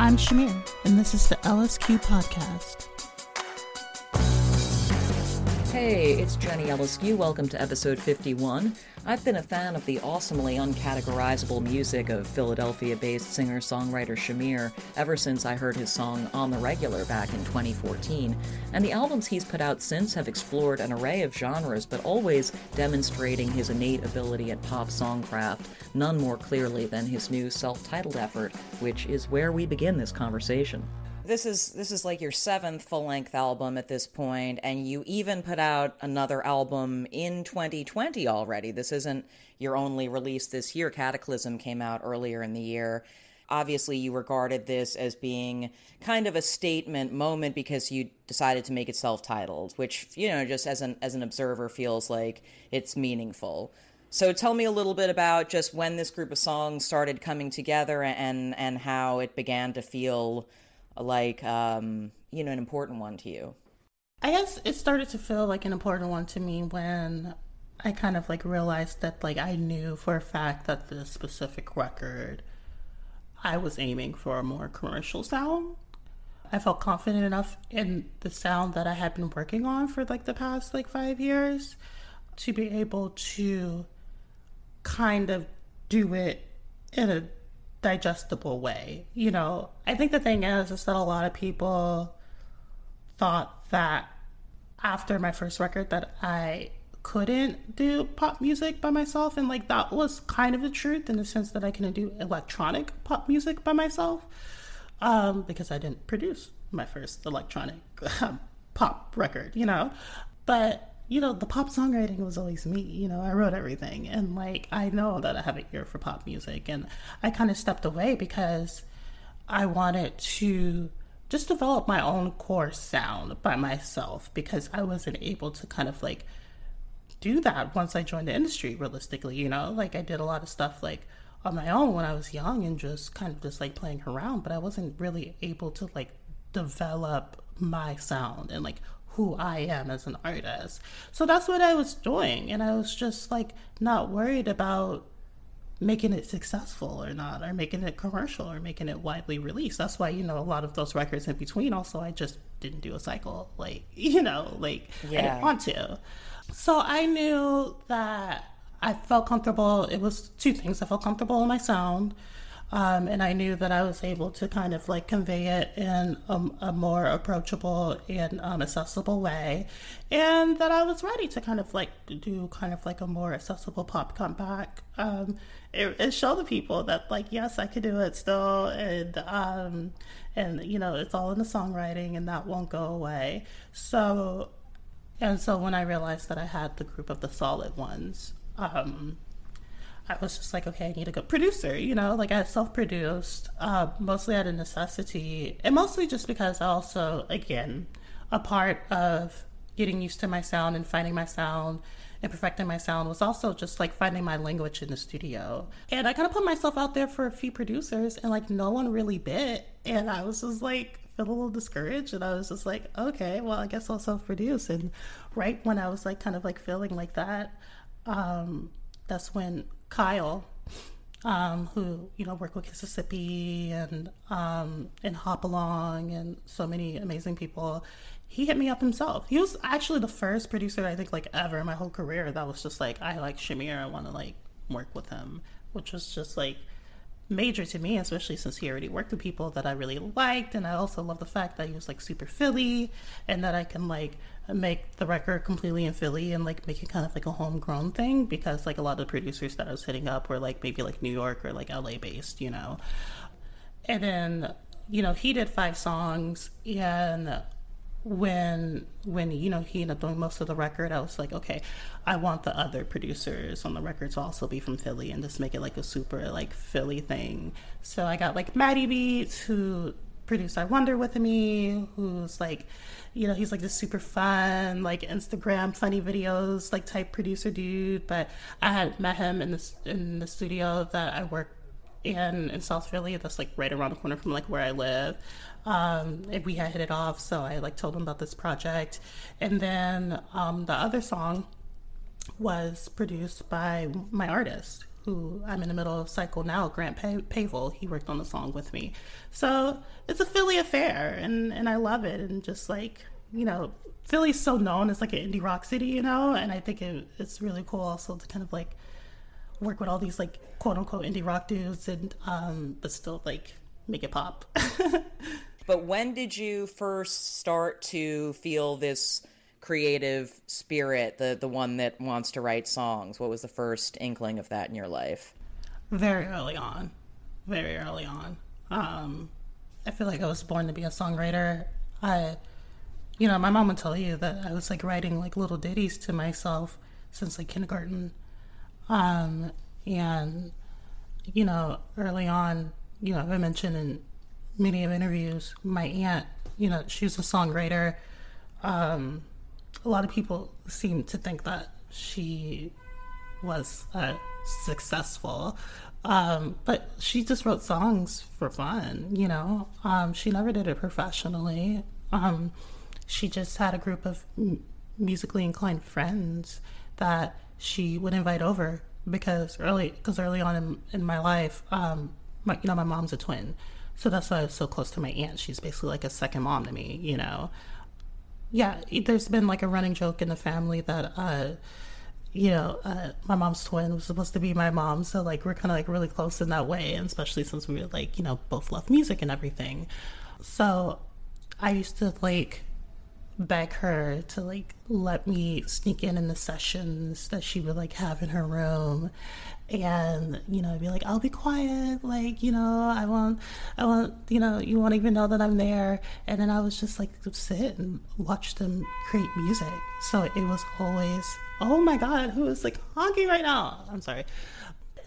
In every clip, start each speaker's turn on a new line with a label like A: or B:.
A: I'm Shamir, and this is the LSQ Podcast.
B: Hey, it's Jenny Eliscu. Welcome to episode 51. I've been a fan of the awesomely uncategorizable music of Philadelphia based singer songwriter Shamir ever since I heard his song On the Regular back in 2014, and the albums he's put out since have explored an array of genres, but always demonstrating his innate ability at pop songcraft, none more clearly than his new self titled effort, which is where we begin this conversation this is this is like your seventh full length album at this point, and you even put out another album in 2020 already. This isn't your only release this year. Cataclysm came out earlier in the year. Obviously, you regarded this as being kind of a statement moment because you decided to make it self titled, which you know, just as an as an observer, feels like it's meaningful. So tell me a little bit about just when this group of songs started coming together and and how it began to feel like um, you know an important one to you?
A: I guess it started to feel like an important one to me when I kind of like realized that like I knew for a fact that this specific record I was aiming for a more commercial sound. I felt confident enough in the sound that I had been working on for like the past like 5 years to be able to kind of do it in a digestible way. You know, I think the thing is, is that a lot of people thought that after my first record that I couldn't do pop music by myself and like that was kind of the truth in the sense that I couldn't do electronic pop music by myself um, because I didn't produce my first electronic pop record, you know. But you know, the pop songwriting was always me. You know, I wrote everything. And like, I know that I have an ear for pop music. And I kind of stepped away because I wanted to just develop my own core sound by myself because I wasn't able to kind of like do that once I joined the industry realistically, you know? Like, I did a lot of stuff like on my own when I was young and just kind of just like playing around, but I wasn't really able to like develop my sound and like who I am as an artist. So that's what I was doing. And I was just like not worried about making it successful or not, or making it commercial or making it widely released. That's why, you know, a lot of those records in between also I just didn't do a cycle. Like, you know, like yeah. I didn't want to. So I knew that I felt comfortable. It was two things. I felt comfortable in my sound. Um, and I knew that I was able to kind of like convey it in a, a more approachable and um, accessible way, and that I was ready to kind of like do kind of like a more accessible pop comeback. Um, it, it showed the people that like yes, I could do it still, and um, and you know it's all in the songwriting, and that won't go away. So, and so when I realized that I had the group of the solid ones. Um, I was just like, okay, I need a good producer, you know, like I self produced, uh, mostly out of necessity, and mostly just because I also, again, a part of getting used to my sound and finding my sound and perfecting my sound was also just like finding my language in the studio. And I kind of put myself out there for a few producers, and like no one really bit. And I was just like, feel a little discouraged and I was just like, okay, well, I guess I'll self produce. And right when I was like kind of like feeling like that, um, that's when Kyle um, who you know worked with Mississippi and um, and Hop Along and so many amazing people. He hit me up himself. He was actually the first producer I think like ever in my whole career that was just like I like Shamir. I want to like work with him, which was just like major to me, especially since he already worked with people that I really liked. And I also love the fact that he was like super Philly and that I can like make the record completely in Philly and like make it kind of like a homegrown thing because like a lot of the producers that I was hitting up were like maybe like New York or like LA based, you know. And then, you know, he did five songs and when when you know he ended up doing most of the record, I was like, okay, I want the other producers on the record to also be from Philly and just make it like a super like Philly thing. So I got like Maddie Beats who produced I Wonder with me, who's like, you know, he's like this super fun, like Instagram funny videos like type producer dude. But I had met him in this in the studio that I work in in South Philly. That's like right around the corner from like where I live um, and we had hit it off. So I like told him about this project, and then um, the other song was produced by my artist who I'm in the middle of cycle now, Grant Pavel. He worked on the song with me. So it's a Philly affair and, and I love it. And just like, you know, Philly's so known as like an indie rock city, you know, and I think it, it's really cool also to kind of like work with all these like quote unquote indie rock dudes and, um, but still like make it pop.
B: But when did you first start to feel this creative spirit, the the one that wants to write songs? What was the first inkling of that in your life?
A: Very early on. Very early on. Um, I feel like I was born to be a songwriter. I you know, my mom would tell you that I was like writing like little ditties to myself since like kindergarten. Um, and you know, early on, you know, I mentioned in many of interviews, my aunt, you know, she's a songwriter. Um, a lot of people seem to think that she was uh, successful, um, but she just wrote songs for fun. You know, um, she never did it professionally. Um, she just had a group of m- musically inclined friends that she would invite over because early because early on in, in my life, um, my, you know, my mom's a twin. So that's why I was so close to my aunt. She's basically like a second mom to me, you know. Yeah, there's been like a running joke in the family that, uh, you know, uh, my mom's twin was supposed to be my mom. So like we're kind of like really close in that way, and especially since we were like, you know, both love music and everything. So I used to like beg her to like let me sneak in in the sessions that she would like have in her room and you know be like i'll be quiet like you know i won't i won't you know you won't even know that i'm there. And then i was just like sit and watch them create music. So it was always oh my god who is like honking right now? I'm sorry.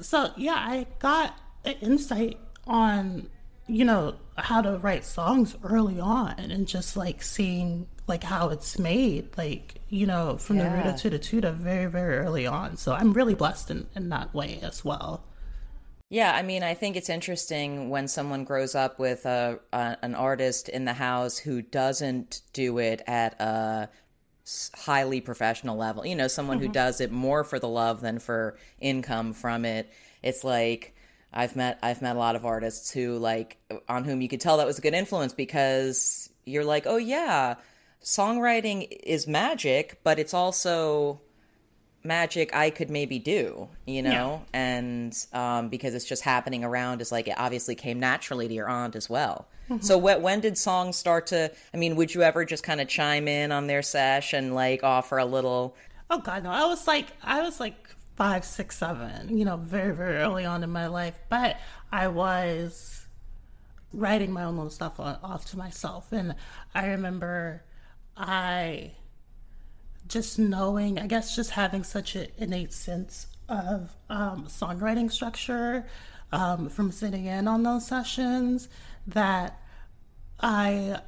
A: So yeah i got an insight on you know how to write songs early on and just like seeing like how it's made like you know from yeah. the ruta to the tuta very very early on so i'm really blessed in, in that way as well
B: yeah i mean i think it's interesting when someone grows up with a, a an artist in the house who doesn't do it at a highly professional level you know someone mm-hmm. who does it more for the love than for income from it it's like I've met I've met a lot of artists who like on whom you could tell that was a good influence because you're like, "Oh yeah, songwriting is magic, but it's also magic I could maybe do, you know? Yeah. And um, because it's just happening around is like it obviously came naturally to your aunt as well. Mm-hmm. So wh- when did songs start to I mean, would you ever just kind of chime in on their sesh and like offer a little
A: Oh god, no. I was like I was like five, six, seven, you know, very, very early on in my life. But I was writing my own little stuff off to myself. And I remember I just knowing, I guess, just having such an innate sense of um, songwriting structure um, from sitting in on those sessions that I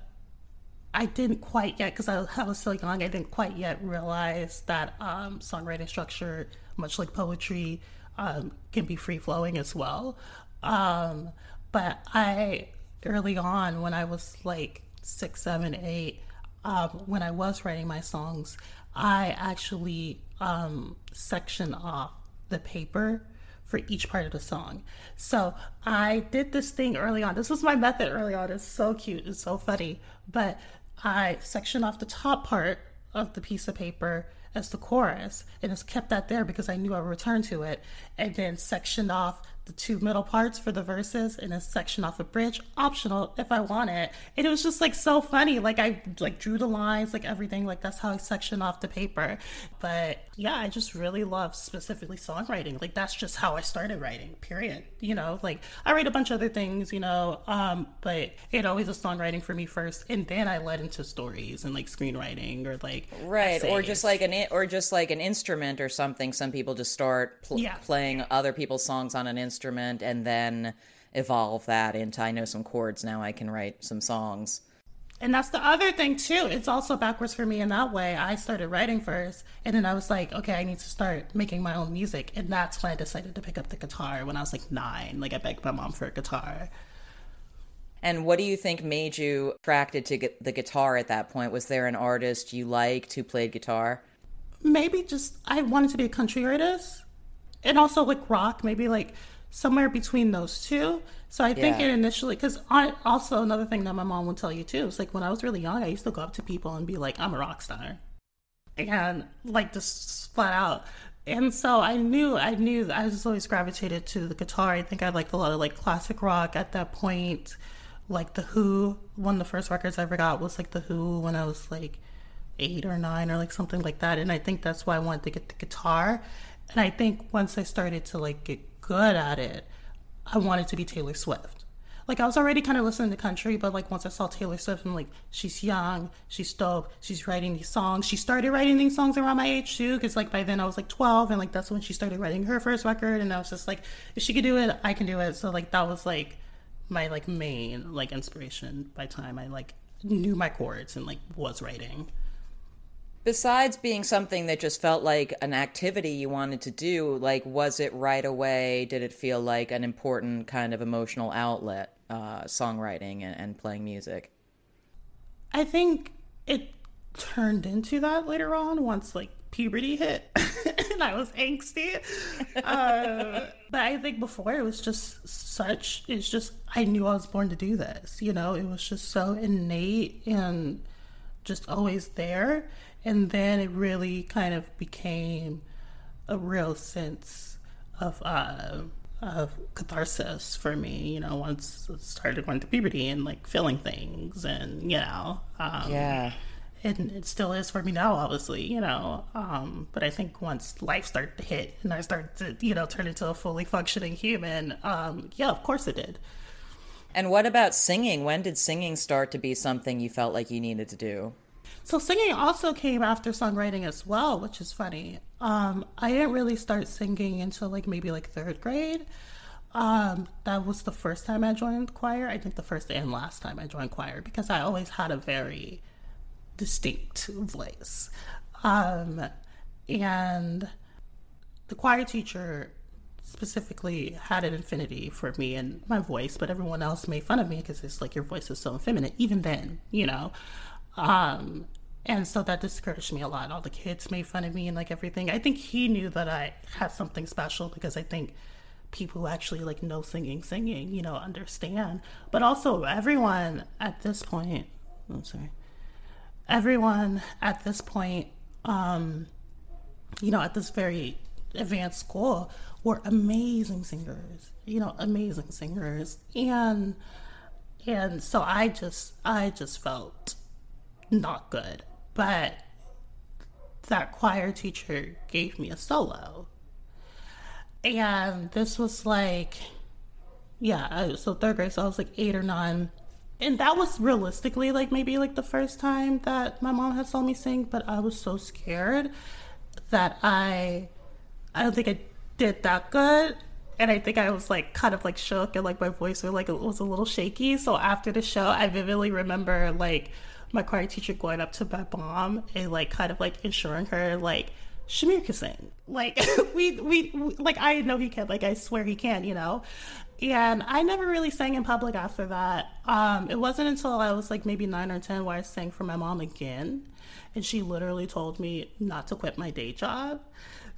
A: I didn't quite yet because I, I, was so young. I didn't quite yet realize that um, songwriting structure, much like poetry, um, can be free flowing as well. Um, but I early on, when I was like six, seven, eight, um, when I was writing my songs, I actually um, section off the paper for each part of the song. So I did this thing early on. This was my method early on. It's so cute. It's so funny. But I section off the top part of the piece of paper as the chorus and just kept that there because I knew I would return to it and then sectioned off the two middle parts for the verses and a section off a bridge optional if i want it. And it was just like so funny. Like i like drew the lines like everything. Like that's how i section off the paper. But yeah i just really love specifically songwriting. Like that's just how i started writing period. You know like i write a bunch of other things you know um but it always was songwriting for me first and then i led into stories and like screenwriting or like
B: right
A: essays.
B: or just like an or just like an instrument or something. Some people just start pl-
A: Yeah.
B: playing other people's songs on an instrument and then evolve that into i know some chords now i can write some songs
A: And that's the other thing too. It's also backwards for me in that way. I started writing first, and then I was like, okay, I need to start making my own music, and that's when I decided to pick up the guitar when I was like nine. Like I begged my mom for a guitar.
B: and what do you think made you attracted to the guitar at that point was there an artist you liked who played guitar
A: Maybe just I wanted to be a country artist, and also like rock. Maybe like somewhere between those two. So I think
B: Yeah.
A: it initially because I also another thing that my mom would tell you too is like when I was really young, I used to go up to people and be like, "I'm a rock star," and like just flat out. And so I knew, I knew I just always gravitated to the guitar. I think I liked a lot of like classic rock at that point, like The Who. One of the first records I ever got was like The Who when I was like eight or nine or like something like that. And I think that's why I wanted to get the guitar. And I think once I started to like get good at it, I wanted to be Taylor Swift. Like I was already kind of listening to country, but like once I saw Taylor Swift, I'm like, she's young, she's dope, she's writing these songs. She started writing these songs around my age too, because like by then I was like 12, and like that's when she started writing her first record, and I was just like, if she could do it, I can do it. So like that was like my like main like inspiration by time I like knew my chords and like was writing.
B: Besides being something that just felt like an activity you wanted to do like was it right away did it feel like an important kind of emotional outlet uh, songwriting and, and playing music
A: I think it turned into that later on once like puberty hit and I was angsty. uh, but I think before it was just such, it's just, I knew I was born to do this. You know, it was just so innate and just always there. And then it really kind of became a real sense of, uh, of catharsis for me, you know, once I started going to puberty and like feeling things and, you know, um,
B: yeah
A: and it still is for me now, obviously, you know. Um, but I think once life started to hit and I started to, you know, turn into a fully functioning human, um, yeah, of course it did.
B: and what about singing when did singing start to be something you felt like you needed to do
A: So singing also came after songwriting as well, which is funny. Um, I didn't really start singing until like maybe like third grade. Um, that was the first time I joined choir. I think the first and last time I joined choir because I always had a very distinct voice. Um, and the choir teacher specifically had an affinity for me and my voice, but everyone else made fun of me because it's like your voice is so effeminate, even then, you know. Um, and so that discouraged me a lot. All the kids made fun of me and like everything. I think he knew that I had something special because I think people who actually like know singing, singing, you know, understand. But also everyone at this point, I'm sorry, everyone at this point, um, you know, at this very advanced school were amazing singers, you know, amazing singers. And and so I just I just felt not good. But that choir teacher gave me a solo. And this was like yeah, so third grade, so I was like eight or nine. And that was realistically like maybe like the first time that my mom had saw me sing, but I was so scared that I I don't think I did that good. And I think I was like kind of like shook and like my voice was like it was a little shaky. So after the show, I vividly remember like my choir teacher going up to my mom and like kind of like ensuring her like Shamir can sing. Like we, we we like I know he can. Like I swear he can. You know. And I never really sang in public after that. Um, it wasn't until I was like maybe nine or ten where I sang for my mom again, and she literally told me not to quit my day job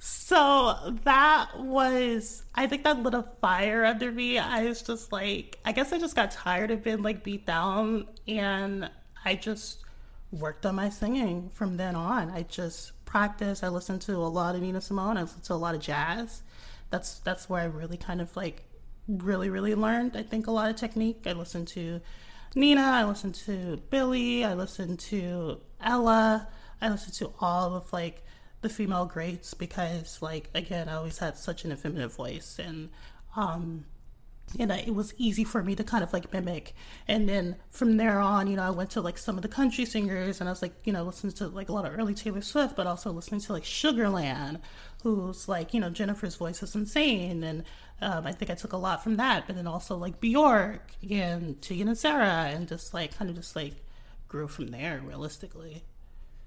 A: So that was, I think that lit a fire under me. I was just like, I guess I just got tired of being like beat down and I just worked on my singing from then on. I just practiced. I listened to a lot of Nina Simone. I listened to a lot of jazz. That's that's where I really kind of like really really learned. I think a lot of technique. I listened to Nina. I listened to Billy. I listened to Ella. I listened to all of like the female greats because like again I always had such an effeminate voice and um and it was easy for me to kind of like mimic. And then from there on, you know, I went to like some of the country singers and I was like, you know, listening to like a lot of early Taylor Swift, but also listening to like Sugarland, who's like, you know, Jennifer's voice is insane. And um, I think I took a lot from that, but then also like Bjork and Tegan and Sara and just like kind of just like grew from there realistically.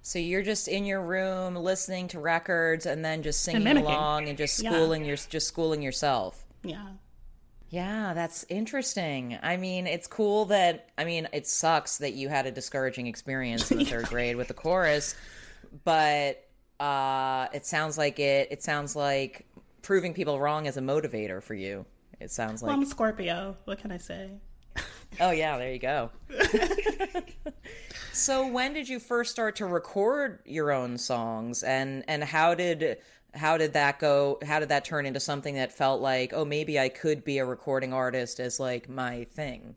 B: So you're just in your room listening to records and then just singing and along and just schooling yeah. your just schooling yourself.
A: Yeah.
B: Yeah, that's interesting. I mean, it's cool that I mean, it sucks that you had a discouraging experience in the third grade with the chorus, but uh it sounds like it it sounds like proving people wrong is a motivator for you. It sounds like
A: well, I'm Scorpio. What can I say?
B: oh yeah, there you go. so when did you first start to record your own songs and and how did how did that go how did that turn into something that felt like oh maybe i could be a recording artist as like my thing?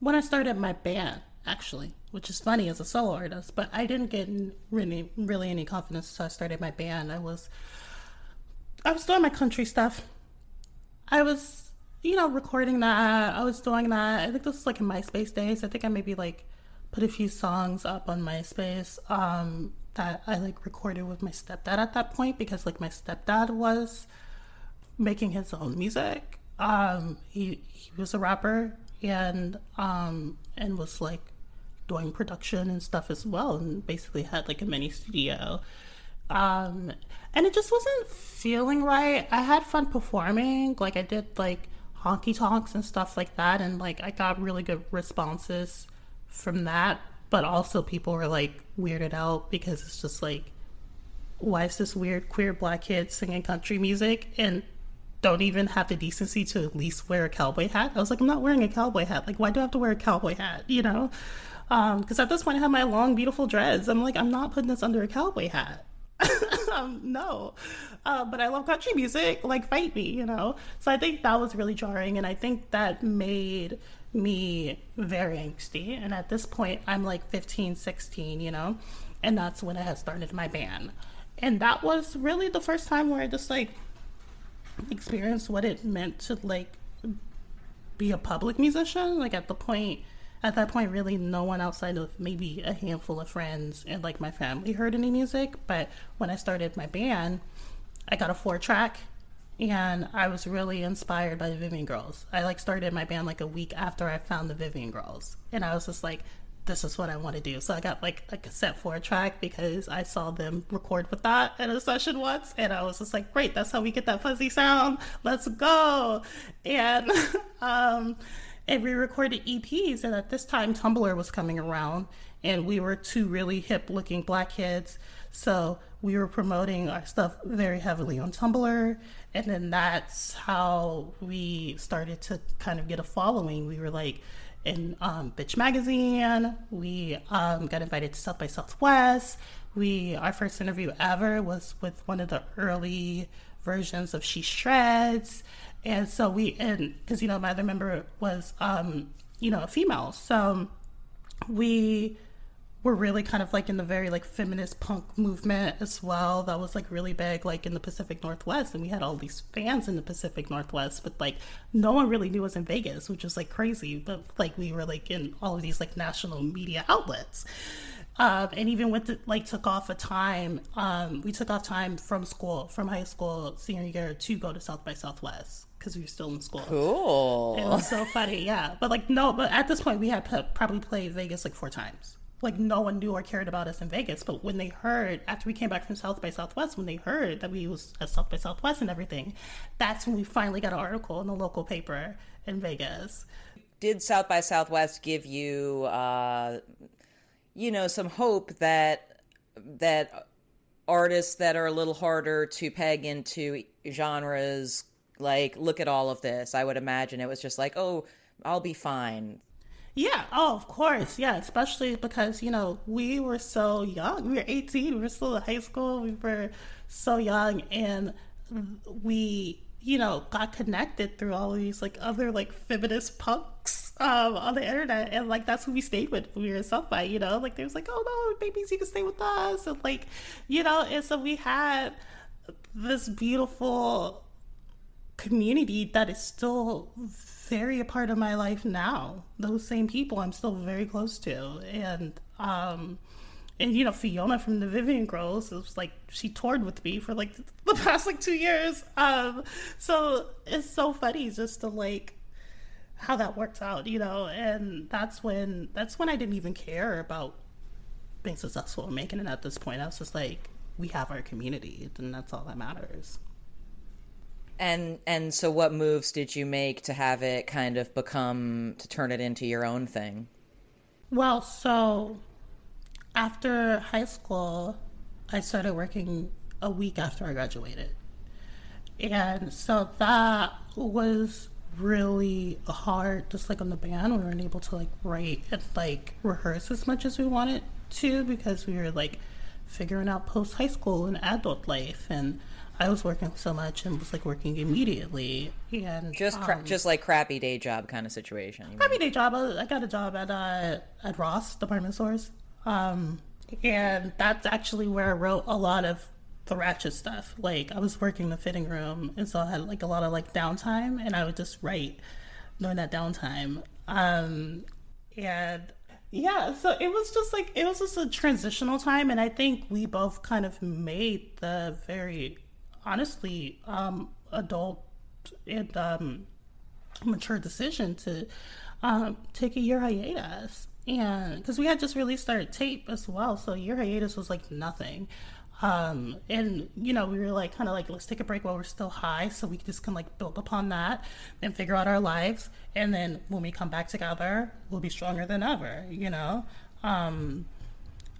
A: When i started my band actually which is funny as a solo artist but i didn't get really really any confidence so i started my band. I was i was doing my country stuff. I was you know recording that. I was doing that. I think this was like in myspace days. I think i maybe like put a few songs up on myspace. Um that I like recorded with my stepdad at that point because like my stepdad was making his own music. Um, he he was a rapper and um and was like doing production and stuff as well and basically had like a mini studio. Um and it just wasn't feeling right. I had fun performing. Like I did like honky tonks and stuff like that and like I got really good responses from that but also people were like weirded out because it's just like why is this weird queer black kid singing country music and don't even have the decency to at least wear a cowboy hat? I was like i'm not wearing a cowboy hat. Like why do i have to wear a cowboy hat you know? Because um, at this point i have my long beautiful dreads. I'm like i'm not putting this under a cowboy hat. Um, no. Uh, but i love country music. Like fight me you know? So i think that was really jarring and i think that made me very angsty. And at this point, I'm like 15, 16, you know? And that's when I had started my band. And that was really the first time where I just like experienced what it meant to like be a public musician. Like at the point, at that point, really no one outside of maybe a handful of friends and like my family heard any music. But when I started my band, I got a four track and I was really inspired by the Vivian Girls. I like started my band like a week after I found the Vivian Girls, and I was just like, "This is what I want to do." So I got like a cassette for a track because I saw them record with that in a session once, and I was just like, "Great, that's how we get that fuzzy sound. Let's go!" And um, and we recorded EPs, and at this time Tumblr was coming around, and we were two really hip looking black kids so we were promoting our stuff very heavily on Tumblr. And then that's how we started to kind of get a following. We were like in um, Bitch Magazine. We um, got invited to South by Southwest. We our first interview ever was with one of the early versions of She Shreds. And so we and because you know my other member was um, you know a female, so we were really kind of like in the very like feminist punk movement as well. That was like really big like in the Pacific Northwest and we had all these fans in the Pacific Northwest, but like no one really knew us in Vegas, which was like crazy. But like we were like in all of these like national media outlets. Um, and even with the, like took off a time, um, we took off time from school, from high school senior year to go to South by Southwest because we were still in school.
B: Cool.
A: It was so funny, yeah. But like no, but at this point we had p- probably played Vegas like four times like no one knew or cared about us in Vegas. But when they heard after we came back from South by Southwest, when they heard that we was at South by Southwest and everything, that's when we finally got an article in the local paper in Vegas.
B: Did South by Southwest give you, uh, you know, some hope that that artists that are a little harder to peg into genres like look at all of this i would imagine it was just like oh i'll be fine
A: yeah. Oh of course. Yeah especially because you know we were so young. We were 18 we were still in high school. We were so young. And we you know got connected through all of these like other like feminist punks um, on the internet. And like that's who we stayed with we were in South by you know? Like they was like oh no babies you can stay with us. And like you know and so we had this beautiful community that is still very a part of my life now those same people i'm still very close to and um and you know Fiona from the Vivian Girls it was like she toured with me for like the past like two years. Um, so it's so funny just to like how that works out, you know. And that's when that's when I didn't even care about being successful and making it at this point. I was just like, we have our community, and that's all that matters.
B: And and so, what moves did you make to have it kind of become to turn it into your own thing?
A: Well, so after high school, I started working a week after I graduated. And so that was really hard, just like on the band. We weren't able to like write and like rehearse as much as we wanted to because we were like figuring out post high school and adult life. And I was working so much and was like working immediately. And
B: just cra- um, just like crappy day job kind of situation.
A: Crappy day job. I got a job at uh, at Ross department stores. Um, and that's actually where I wrote a lot of the ratchet stuff. Like I was working the fitting room, and so I had like a lot of like downtime, and I would just write during that downtime. Um, and yeah, so it was just like it was just a transitional time, and I think we both kind of made the very honestly um, adult and um, mature decision to um, take a year hiatus. And because we had just released our tape as well so your hiatus was like nothing. Um and you know we were like kind of like let's take a break while we're still high so we just can like build upon that and figure out our lives. And then when we come back together we'll be stronger than ever you know? Um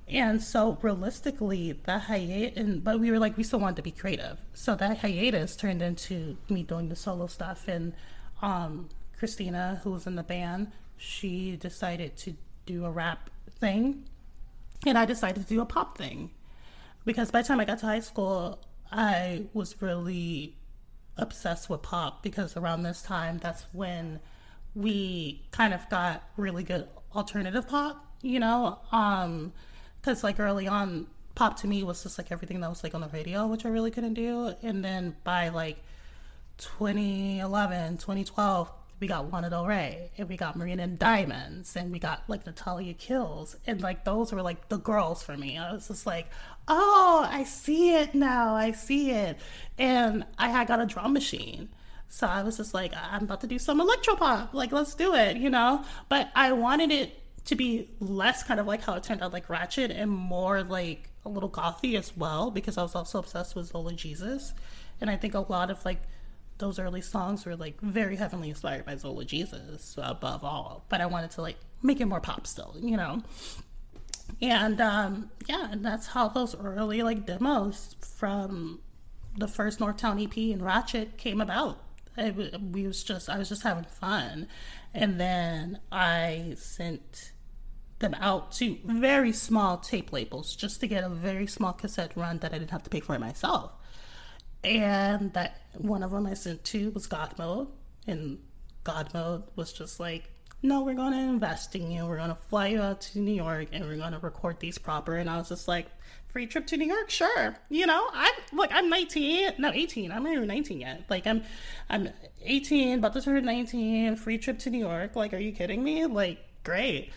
A: and so realistically the hiatus but we were like we still wanted to be creative. So that hiatus turned into me doing the solo stuff. And um christina who was in the band she decided to do a rap thing, and I decided to do a pop thing. Because by the time I got to high school, I was really obsessed with pop. Because around this time, that's when we kind of got really good alternative pop, you know? Um, because like early on, pop to me was just like everything that was like on the radio, which I really couldn't do. And then by like 2011, 2012, we got Lana Del Rey, and we got Marina and Diamonds, and we got like Natalia Kills, and like those were like the girls for me. I was just like, oh, I see it now, I see it, and I had got a drum machine. So I was just like, I'm about to do some electropop. Like, let's do it, you know? But I wanted it to be less kind of like how it turned out, like ratchet, and more like a little gothy as well, because I was also obsessed with Zola Jesus. And I think a lot of like those early songs were like very heavily inspired by Zola Jesus above all, but I wanted to like make it more pop still, you know. And um, yeah, and that's how those early like demos from the first Northtown EP and Ratchet came about. It, we was just I was just having fun, and then I sent them out to very small tape labels just to get a very small cassette run that I didn't have to pay for myself and that one of them I sent to was Godmode, and Godmode was just like, no, we're going to invest in you. We're going to fly you out to New York, and we're going to record these proper. And I was just like, free trip to New York, sure. You know, I'm like I'm 19, no 18. I'm not even 19 yet. Like I'm, I'm 18, about to turn 19. Free trip to New York. Like, are you kidding me? Like, great.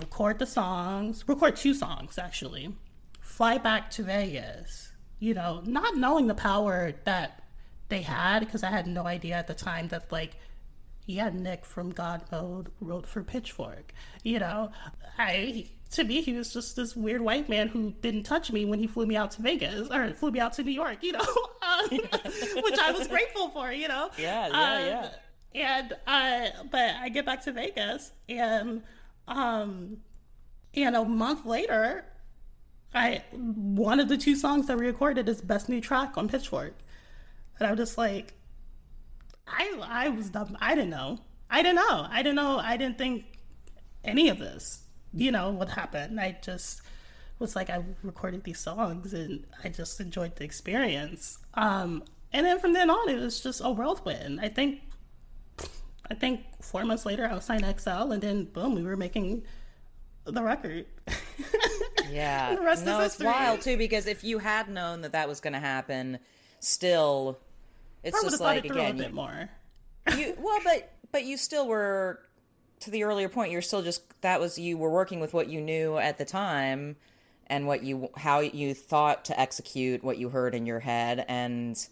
A: Record the songs. Record two songs actually. Fly back to Vegas you know, not knowing the power that they had, because I had no idea at the time that, like, yeah, Nick from Godmode wrote for Pitchfork. You know, I to me he was just this weird white man who didn't touch me when he flew me out to Vegas or flew me out to New York. You know, um, which I was grateful for. You know,
B: yeah, yeah, um, yeah.
A: And uh, but I get back to Vegas and um, and a month later, I one of the two songs that we recorded is best new track on Pitchfork, and I'm just like, I I was dumb. I didn't know. I didn't know. I didn't know. I didn't think any of this, you know, what happened? I just was like, I recorded these songs and I just enjoyed the experience. Um, and then from then on, it was just a whirlwind. I think, I think four months later, I was signed XL, and then boom, we were making the record.
B: Yeah.
A: the rest
B: no,
A: is
B: it's wild too because if you had known that that was going to happen, still, it's
A: I would have
B: just like
A: it
B: again,
A: a bit more.
B: you well but but you still were to the earlier point you're still just that was you were working with what you knew at the time and what you how you thought to execute what you heard in your head and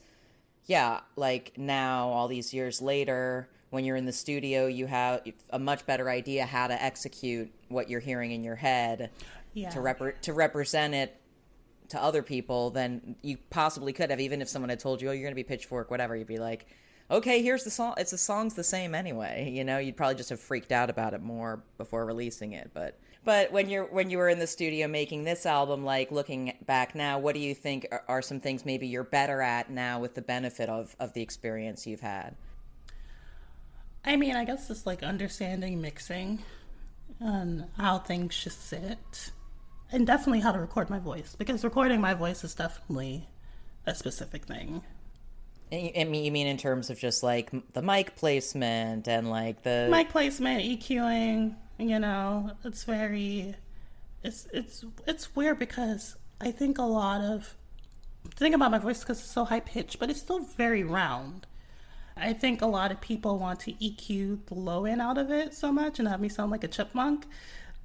B: yeah like now all these years later when you're in the studio you have a much better idea how to execute what you're hearing in your head
A: Yeah.
B: to rep- to represent it to other people than you possibly could have. Even if someone had told you oh you're going to be pitchfork whatever you'd be like okay here's the song it's the song's the same anyway you know? You'd probably just have freaked out about it more before releasing it but but when you're when you were in the studio making this album like looking back now what do you think are, are some things maybe you're better at now with the benefit of of the experience you've had
A: I mean, I guess it's like understanding mixing and how things should sit, and definitely how to record my voice because recording my voice is definitely a specific thing.
B: I mean, you mean in terms of just like the mic placement and like the
A: Mic placement, EQing, you know, it's very, it's it's it's weird because I think a lot of the thing about my voice because it's so high pitched, but it's still very round. I think a lot of people want to EQ the low end out of it so much and have me sound like a chipmunk.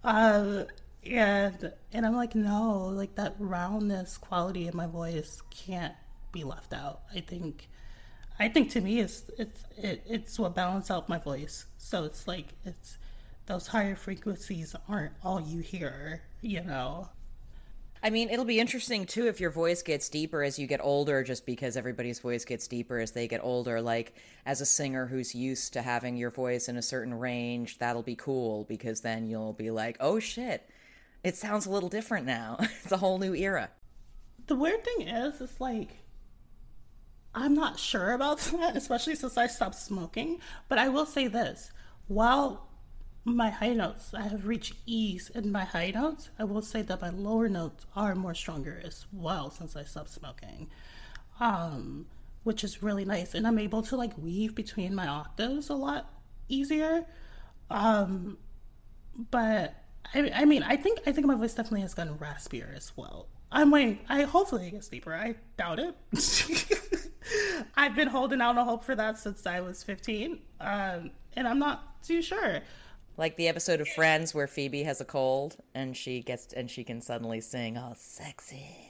A: Uh, and and I'm like, no, like that roundness quality in my voice can't be left out. I think I think to me it's it's it, it's what balance out my voice. So it's like it's those higher frequencies aren't all you hear, you know.
B: I mean, it'll be interesting too if your voice gets deeper as you get older, just because everybody's voice gets deeper as they get older. Like, as a singer who's used to having your voice in a certain range, that'll be cool because then you'll be like, oh shit, it sounds a little different now. it's a whole new era.
A: The weird thing is, it's like I'm not sure about that, especially since I stopped smoking. But I will say this: while my high notes, I have reached ease in my high notes. I will say that my lower notes are more stronger as well since I stopped smoking, um, which is really nice. And I'm able to like weave between my octaves a lot easier. Um, but I, I mean, I think I think my voice definitely has gotten raspier as well. I'm waiting. I hopefully it gets deeper. I doubt it. I've been holding out a hope for that since I was 15, um, and I'm not too sure.
B: Like the episode of Friends where Phoebe has a cold and she gets and she can suddenly sing, "Oh, sexy."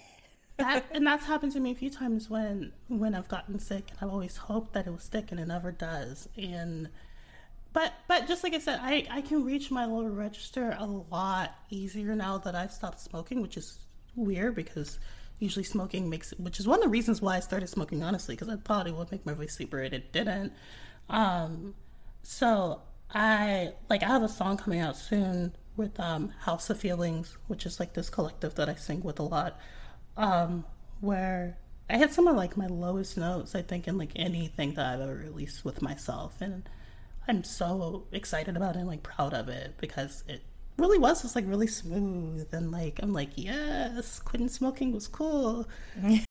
A: That, and that's happened to me a few times when when I've gotten sick, and I've always hoped that it will stick, and it never does. And but but just like I said, I I can reach my lower register a lot easier now that I've stopped smoking, which is weird because usually smoking makes which is one of the reasons why I started smoking honestly because I thought it would make my voice deeper and it didn't. Um, so I like I have a song coming out soon with um House of Feelings, which is like this collective that I sing with a lot. Um, where I had some of like my lowest notes, I think, in like anything that I've ever released with myself. And I'm so excited about it and like proud of it because it really was just like really smooth and like I'm like, yes, quitting smoking was cool.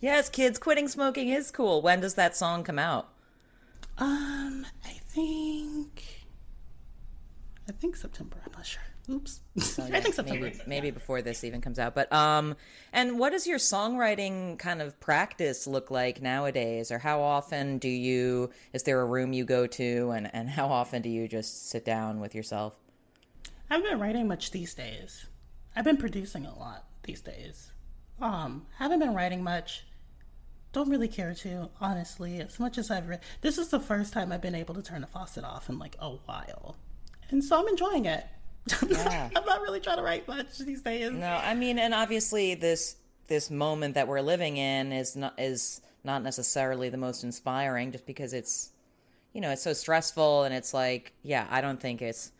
B: Yes, kids, quitting smoking is cool. When does that song come out?
A: Um, I think I think September, I'm not sure. Oops. I think September.
B: maybe maybe before this even comes out. But um, and what does your songwriting kind of practice look like nowadays? Or how often do you? Is there a room you go to, and and how often do you just sit down with yourself?
A: I haven't been writing much these days. I've been producing a lot these days. Um, haven't been writing much. Don't really care to, honestly. As much as I've read, this is the first time I've been able to turn the faucet off in like a while, and so I'm enjoying it. Yeah. I'm not really trying to write much these days.
B: No, I mean, and obviously this this moment that we're living in is not is not necessarily the most inspiring, just because it's you know it's so stressful and it's like yeah, I don't think it's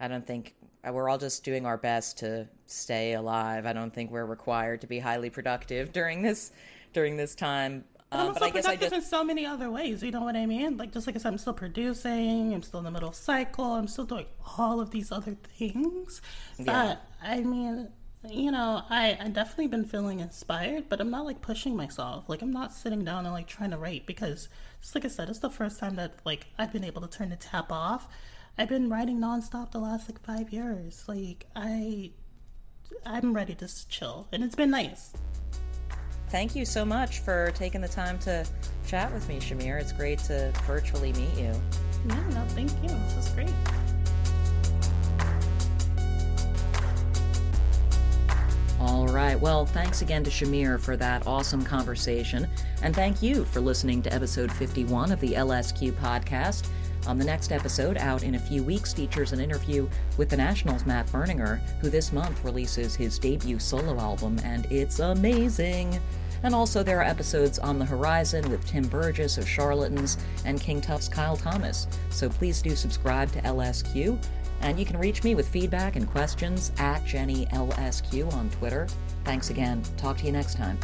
B: I don't think we're all just doing our best to stay alive. I don't think we're required to be highly productive during this during this time.
A: But I'm um, but I guess I just... in so many other ways. You know what I mean? Like just like I said, I'm still producing. I'm still in the middle cycle. I'm still doing all of these other things. Yeah. But I mean, you know, I I definitely been feeling inspired, but I'm not like pushing myself. Like I'm not sitting down and like trying to write because, just like I said, it's the first time that like I've been able to turn the tap off. I've been writing nonstop the last like five years. Like I, I'm ready to chill, and it's been nice
B: thank you so much for taking the time to chat with me, Shamir. It's great to virtually meet you.
A: Yeah, no, thank you. This is great.
B: All right. Well, thanks again to Shamir for that awesome conversation. And thank you for listening to episode 51 of the LSQ podcast. On the next episode, out in a few weeks, features an interview with the National's Matt Berninger, who this month releases his debut solo album, and it's amazing. And also, there are episodes on the horizon with Tim Burgess of Charlatans and King Tuff's Kyle Thomas. So please do subscribe to LSQ. And you can reach me with feedback and questions at JennyLSQ on Twitter. Thanks again. Talk to you next time.